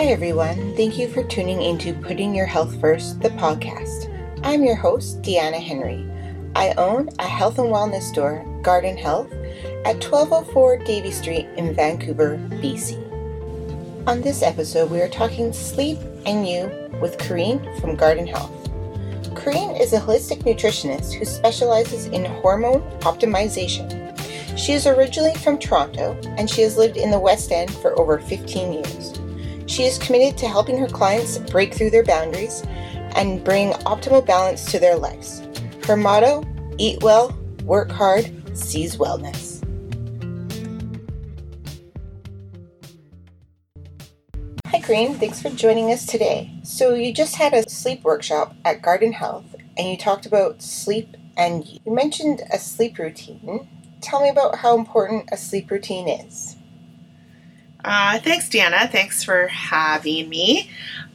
Hi, everyone. Thank you for tuning into Putting Your Health First, the podcast. I'm your host, Deanna Henry. I own a health and wellness store, Garden Health, at 1204 Davie Street in Vancouver, BC. On this episode, we are talking sleep and you with Corrine from Garden Health. Corrine is a holistic nutritionist who specializes in hormone optimization. She is originally from Toronto and she has lived in the West End for over 15 years. She is committed to helping her clients break through their boundaries and bring optimal balance to their lives. Her motto eat well, work hard, seize wellness. Hi, Corrine. Thanks for joining us today. So, you just had a sleep workshop at Garden Health and you talked about sleep and you mentioned a sleep routine. Tell me about how important a sleep routine is. Uh, thanks, Deanna. Thanks for having me.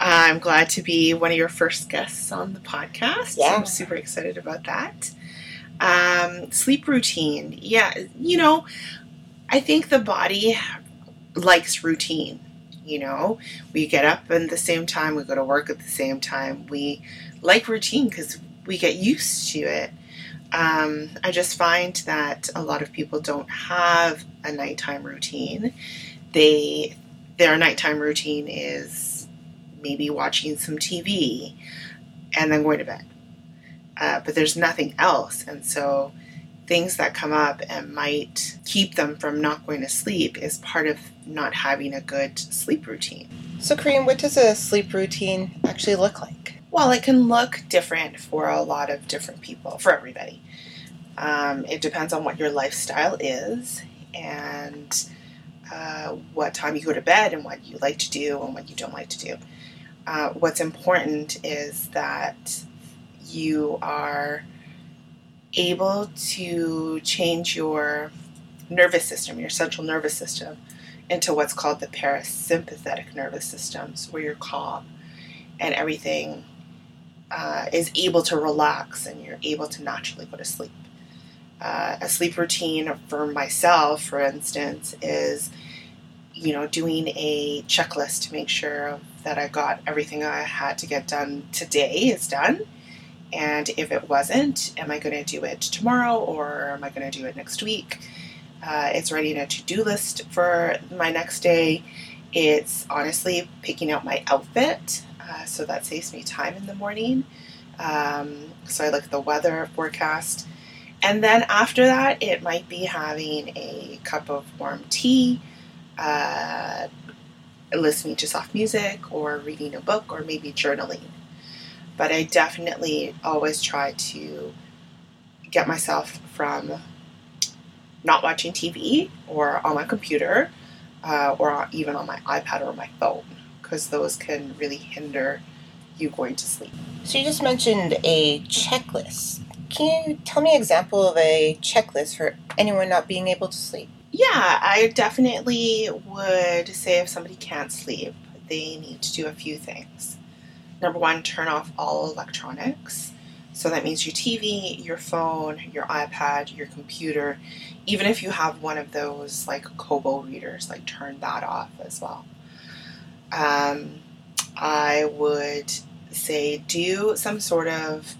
I'm glad to be one of your first guests on the podcast. Yeah. I'm super excited about that. Um, sleep routine. Yeah, you know, I think the body likes routine. You know, we get up at the same time, we go to work at the same time. We like routine because we get used to it. Um, I just find that a lot of people don't have a nighttime routine they their nighttime routine is maybe watching some TV and then going to bed. Uh, but there's nothing else, and so things that come up and might keep them from not going to sleep is part of not having a good sleep routine. So, Corrine, what does a sleep routine actually look like? Well, it can look different for a lot of different people, for everybody. Um, it depends on what your lifestyle is and uh, what time you go to bed and what you like to do and what you don't like to do. Uh, what's important is that you are able to change your nervous system, your central nervous system, into what's called the parasympathetic nervous systems, where you're calm and everything uh, is able to relax and you're able to naturally go to sleep. Uh, a sleep routine for myself, for instance, is you know doing a checklist to make sure that I got everything I had to get done today is done. And if it wasn't, am I going to do it tomorrow or am I going to do it next week? Uh, it's writing a to do list for my next day. It's honestly picking out my outfit, uh, so that saves me time in the morning. Um, so I look at the weather forecast and then after that, it might be having a cup of warm tea, uh, listening to soft music, or reading a book, or maybe journaling. But I definitely always try to get myself from not watching TV or on my computer uh, or even on my iPad or my phone because those can really hinder you going to sleep. So, you just mentioned a checklist. Can you tell me an example of a checklist for anyone not being able to sleep? Yeah, I definitely would say if somebody can't sleep, they need to do a few things. Number one, turn off all electronics. So that means your TV, your phone, your iPad, your computer. Even if you have one of those like Kobo readers, like turn that off as well. Um, I would say do some sort of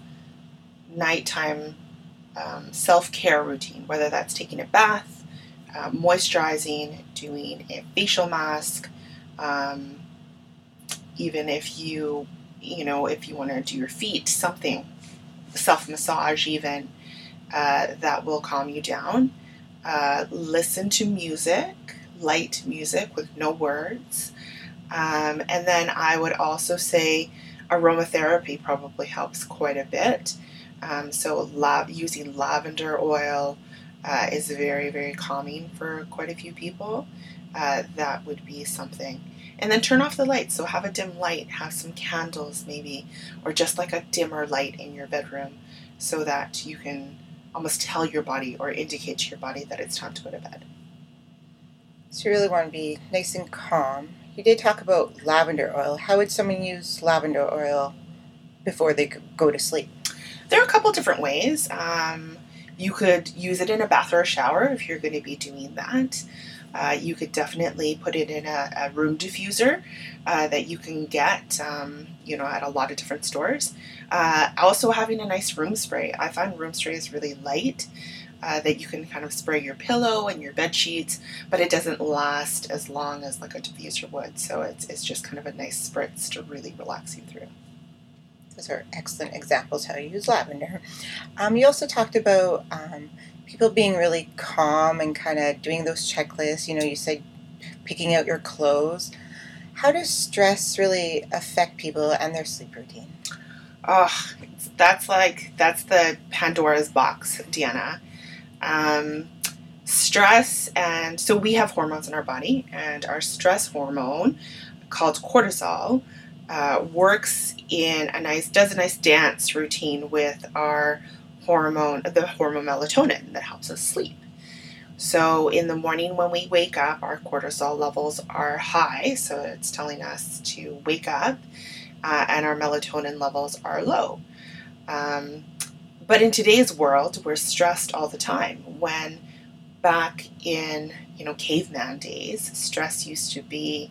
nighttime um, self care routine, whether that's taking a bath, uh, moisturizing, doing a facial mask, um, even if you, you know, if you want to do your feet, something, self massage, even uh, that will calm you down. Uh, listen to music, light music with no words. Um, and then I would also say aromatherapy probably helps quite a bit. Um, so using lavender oil uh, is very, very calming for quite a few people. Uh, that would be something. And then turn off the lights. So have a dim light, have some candles maybe, or just like a dimmer light in your bedroom so that you can almost tell your body or indicate to your body that it's time to go to bed. So, you really want to be nice and calm. You did talk about lavender oil. How would someone use lavender oil before they go to sleep? There are a couple different ways. Um, you could use it in a bath or a shower if you're going to be doing that. uh, you could definitely put it in a, a room diffuser uh, that you can get, um, you know, at a lot of different stores. Uh, also, having a nice room spray. I find room spray is really light. Uh, that you can kind of spray your pillow and your bed sheets, but it doesn't last as long as like a diffuser would. So it's, it's just kind of a nice spritz to really relax you through. Those are excellent examples how to use lavender. Um, you also talked about um, people being really calm and kind of doing those checklists. You know, you said picking out your clothes. How does stress really affect people and their sleep routine? Oh, that's like that's the Pandora's box, Deanna. Um, stress and so we have hormones in our body, and our stress hormone called cortisol uh, works in a nice does a nice dance routine with our hormone, the hormone melatonin that helps us sleep. So in the morning when we wake up, our cortisol levels are high, so it's telling us to wake up, uh, and our melatonin levels are low. Um, but in today's world, we're stressed all the time. When back in you know caveman days, stress used to be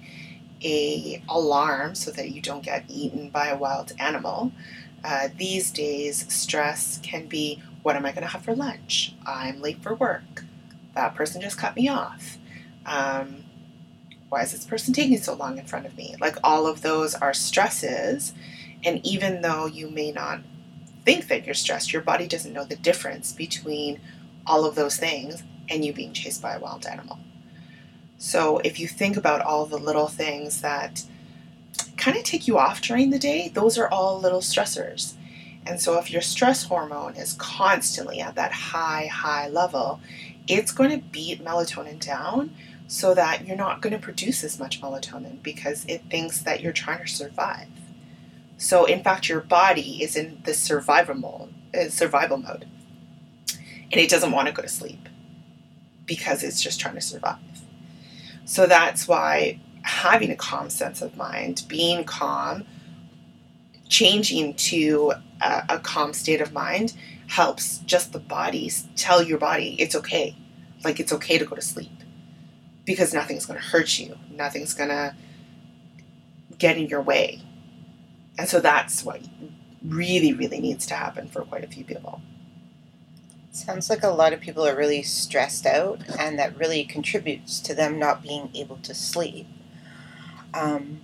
a alarm so that you don't get eaten by a wild animal. Uh, these days, stress can be what am I going to have for lunch? I'm late for work. That person just cut me off. Um, why is this person taking so long in front of me? Like all of those are stresses. And even though you may not think that you're stressed, your body doesn't know the difference between all of those things and you being chased by a wild animal. So if you think about all the little things that kind of take you off during the day, those are all little stressors. And so if your stress hormone is constantly at that high, high level, it's going to beat melatonin down so that you're not going to produce as much melatonin because it thinks that you're trying to survive. So in fact, your body is in the survival mode, uh, survival mode, and it doesn't want to go to sleep because it's just trying to survive. So that's why having a calm sense of mind, being calm, changing to a, a calm state of mind helps just the body tell your body it's okay. Like it's okay to go to sleep because nothing's going to hurt you, nothing's going to get in your way. And so that's what really, really needs to happen for quite a few people. Sounds like a lot of people are really stressed out, and that really contributes to them not being able to sleep. Um,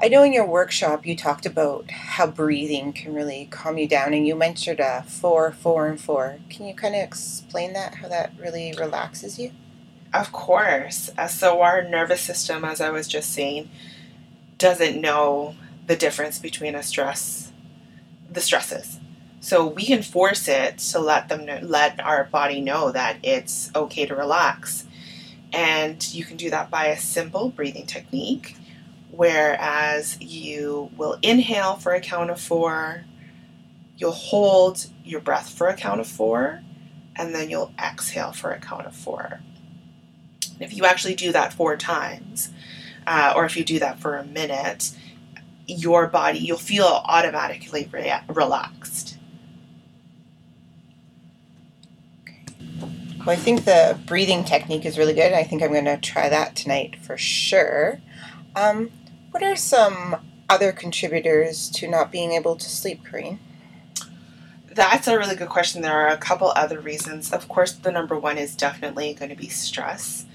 I know in your workshop you talked about how breathing can really calm you down, and you mentioned a four, four, and four. Can you kind of explain that, how that really relaxes you? Of course. Uh, so, our nervous system, as I was just saying, doesn't know the difference between a stress, the stresses. So we can force it to let them know, let our body know that it's okay to relax. And you can do that by a simple breathing technique, whereas you will inhale for a count of four, you'll hold your breath for a count of four, and then you'll exhale for a count of four. if you actually do that four times, uh, or if you do that for a minute, your body, you'll feel automatically re- relaxed. Well, I think the breathing technique is really good. I think I'm going to try that tonight for sure. Um, what are some other contributors to not being able to sleep, Corrine? That's a really good question. There are a couple other reasons. Of course, the number one is definitely going to be stress.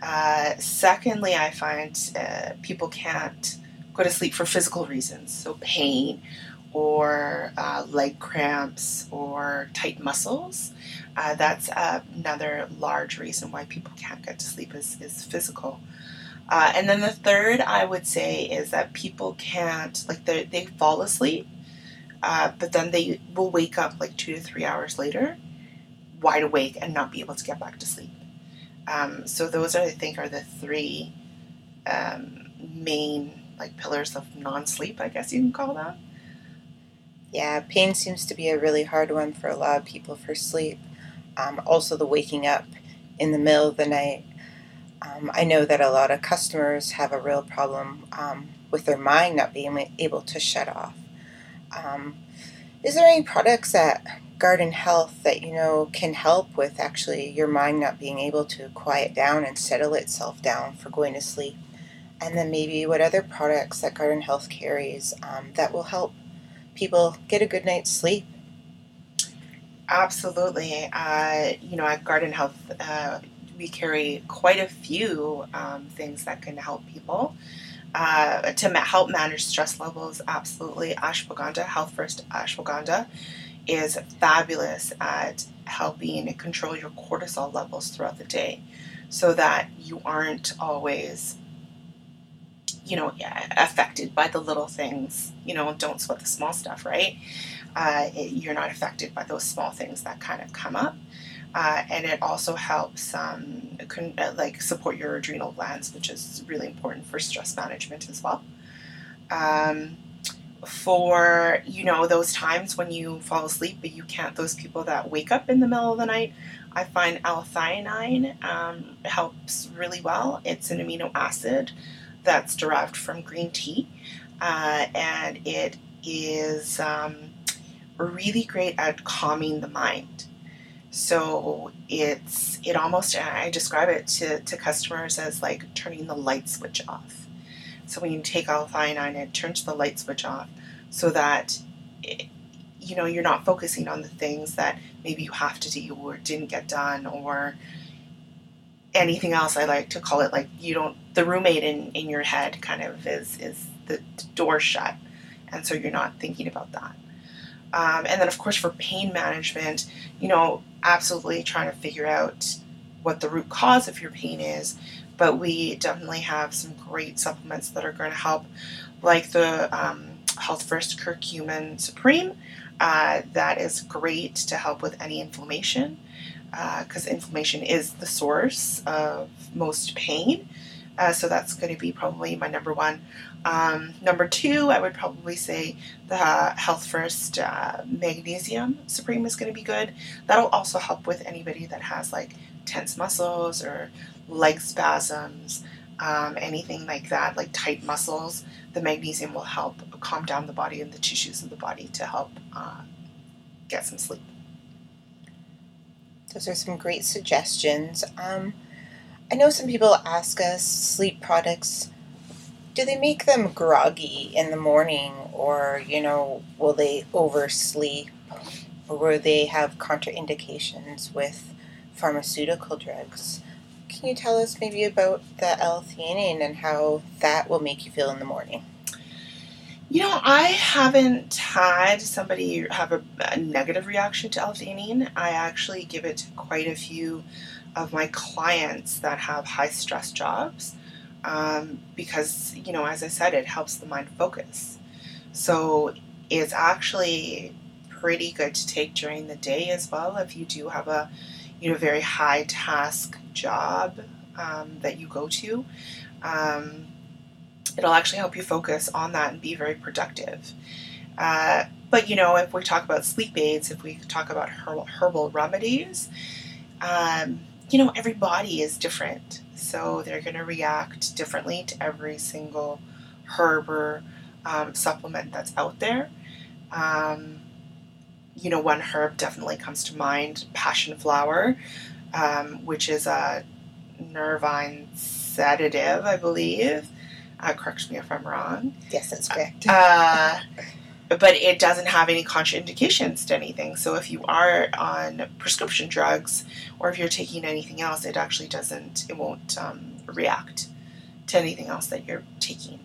Uh, secondly, I find uh, people can't go to sleep for physical reasons, so pain or uh, leg cramps or tight muscles. Uh, that's another large reason why people can't get to sleep is, is physical. Uh, and then the third I would say is that people can't, like, they fall asleep, uh, but then they will wake up like two to three hours later, wide awake, and not be able to get back to sleep. Um, so those are, I think, are the three um, main like pillars of non-sleep, I guess you can call that. Yeah, pain seems to be a really hard one for a lot of people for sleep. Um, also, the waking up in the middle of the night. Um, I know that a lot of customers have a real problem um, with their mind not being able to shut off. Um, Is there any products at Garden Health that you know can help with actually your mind not being able to quiet down and settle itself down for going to sleep? And then maybe what other products that Garden Health carries um, that will help people get a good night's sleep? Absolutely. Uh, you know, at Garden Health, uh, we carry quite a few um, things that can help people. Uh, to ma- help manage stress levels, absolutely. Ashwagandha, Health First Ashwagandha, is fabulous at helping control your cortisol levels throughout the day so that you aren't always you know affected by the little things you know don't sweat the small stuff right? Uh, it, you're not affected by those small things that kind of come up. Uh, and it also helps um, con- uh, like support your adrenal glands which is really important for stress management as well. Um, for you know those times when you fall asleep but you can't those people that wake up in the middle of the night i find l-theanine um, helps really well. It's an amino acid that's derived from green tea uh, and it is um, really great at calming the mind. So it's it almost i describe it to, to customers as like turning the light switch off. So when you take L-theanine, it turns the light switch off so that it, you know you're not focusing on the things that maybe you have to do or didn't get done or anything else. I like to call it like you don't the roommate in in your head kind of is is the door shut, and so you're not thinking about that. Um, and then of course for pain management, you know, absolutely trying to figure out what the root cause of your pain is but we definitely have some great supplements that are going to help, like the um, Health First Curcumin Supreme. Uh, that is great to help with any inflammation because uh, inflammation is the source of most pain. Uh, so that's going to be probably my number one. Um, number two, I would probably say the Health First uh, Magnesium Supreme is going to be good. That'll also help with anybody that has like tense muscles or leg spasms, um, anything like that, like tight muscles, the magnesium will help calm down the body and the tissues of the body to help uh, get some sleep. Those are some great suggestions. Um, I know some people ask us sleep products. Do they make them groggy in the morning, or you know, will they oversleep, or will they have contraindications with pharmaceutical drugs? can you tell us maybe about the L-theanine and how that will make you feel in the morning? You know, I haven't had somebody have a, a negative reaction to L-theanine. I actually give it to quite a few of my clients that have high stress jobs um, because, you know, as I said, it helps the mind focus. So it's actually pretty good to take during the day as well if you do have a you know very high task job um, that you go to um, it'll actually help you focus on that and be very productive. Uh, but you know if we talk about sleep aids if we talk about herbal, herbal remedies um, you know every body is different. So they're going to react differently to every single herb or um, supplement that's out there. Um, you know, one herb definitely comes to mind passion flower, um, which is a nervine sedative, I believe. Uh, correct me if I'm wrong. Yes, that's correct. Uh, but it doesn't have any contraindications to anything. So if you are on prescription drugs or if you're taking anything else, it actually doesn't, it won't um, react to anything else that you're taking,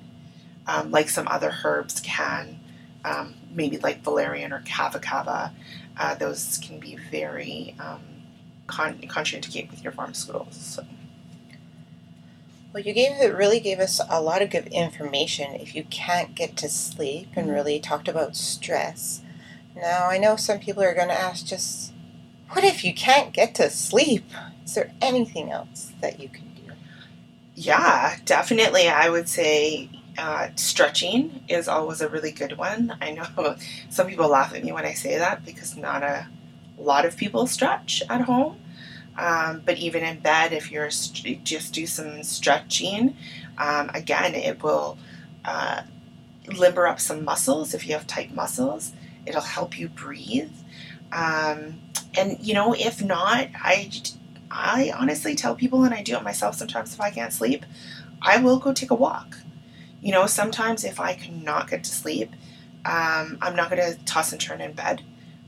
um, like some other herbs can um, maybe like valerian or kava kava, uh, those can be very um, con- contraindicate with your pharmaceuticals. So. Well, you gave it really gave us a lot of good information. If you can't get to sleep, and mm-hmm. really talked about stress. Now I know some people are going to ask, just what if you can't get to sleep? Is there anything else that you can do? Yeah, definitely. I would say uh, stretching is always a really good one. I know some people laugh at me when I say that because not a lot of people stretch at home. Um, but even in bed, if you're st- just do some stretching, um, again, it will uh, limber up some muscles if you have tight muscles, It'll help you breathe. Um, and you know, if not, I I honestly tell people, and I do it myself sometimes if I can't sleep, I will go take a walk. You know, sometimes if I cannot get to sleep, um, I'm not going to toss and turn in bed.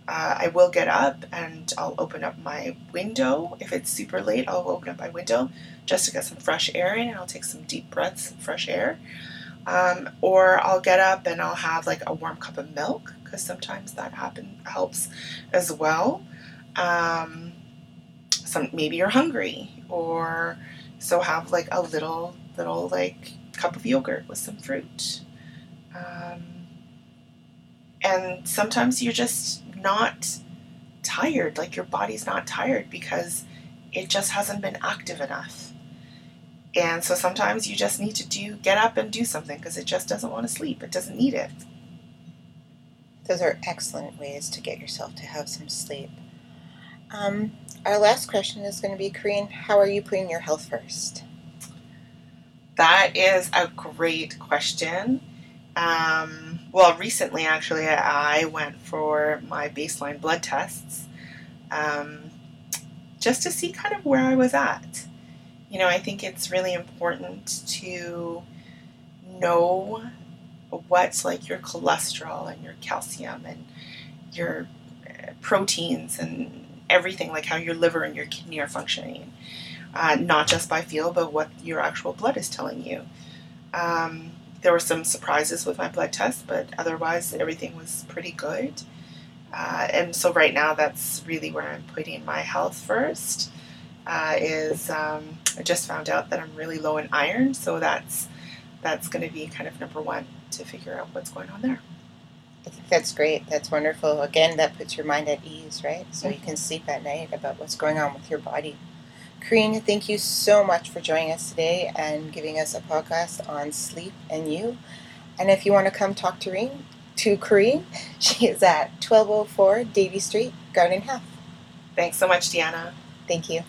Uh, I will get up and I'll open up my window. If it's super late, I'll open up my window just to get some fresh air in and I'll take some deep breaths of fresh air. Um, or I'll get up and I'll have like a warm cup of milk because sometimes that happen helps as well. Um, some maybe you're hungry or so have like a little little like cup of yogurt with some fruit. Um, and sometimes you're just not tired, like your body's not tired because it just hasn't been active enough. And so sometimes you just need to do get up and do something because it just doesn't want to sleep. It doesn't need it. Those are excellent ways to get yourself to have some sleep. Um, our last question is going to be Corinne, how are you putting your health first? That is a great question. Um, well, recently, actually, I went for my baseline blood tests um, just to see kind of where I was at. You know, I think it's really important to know what's like your cholesterol and your calcium and your uh, proteins and everything, like how your liver and your kidney are functioning, uh, not just by feel, but what your actual blood is telling you. Um, there were some surprises with my blood test, but otherwise everything was pretty good. Uh, and so right now, that's really where I'm putting my health first. Uh, is um, I just found out that I'm really low in iron, so that's that's going to be kind of number one to figure out what's going on there. I think that's great. That's wonderful. Again, that puts your mind at ease, right? So mm-hmm. you can sleep at night about what's going on with your body. Corinne, thank you so much for joining us today and giving us a podcast on sleep and you. And if you want to come talk to Reen, to Corinne, she is at 1204 Davie Street, Garden Health. Thanks so much, Deanna. Thank you.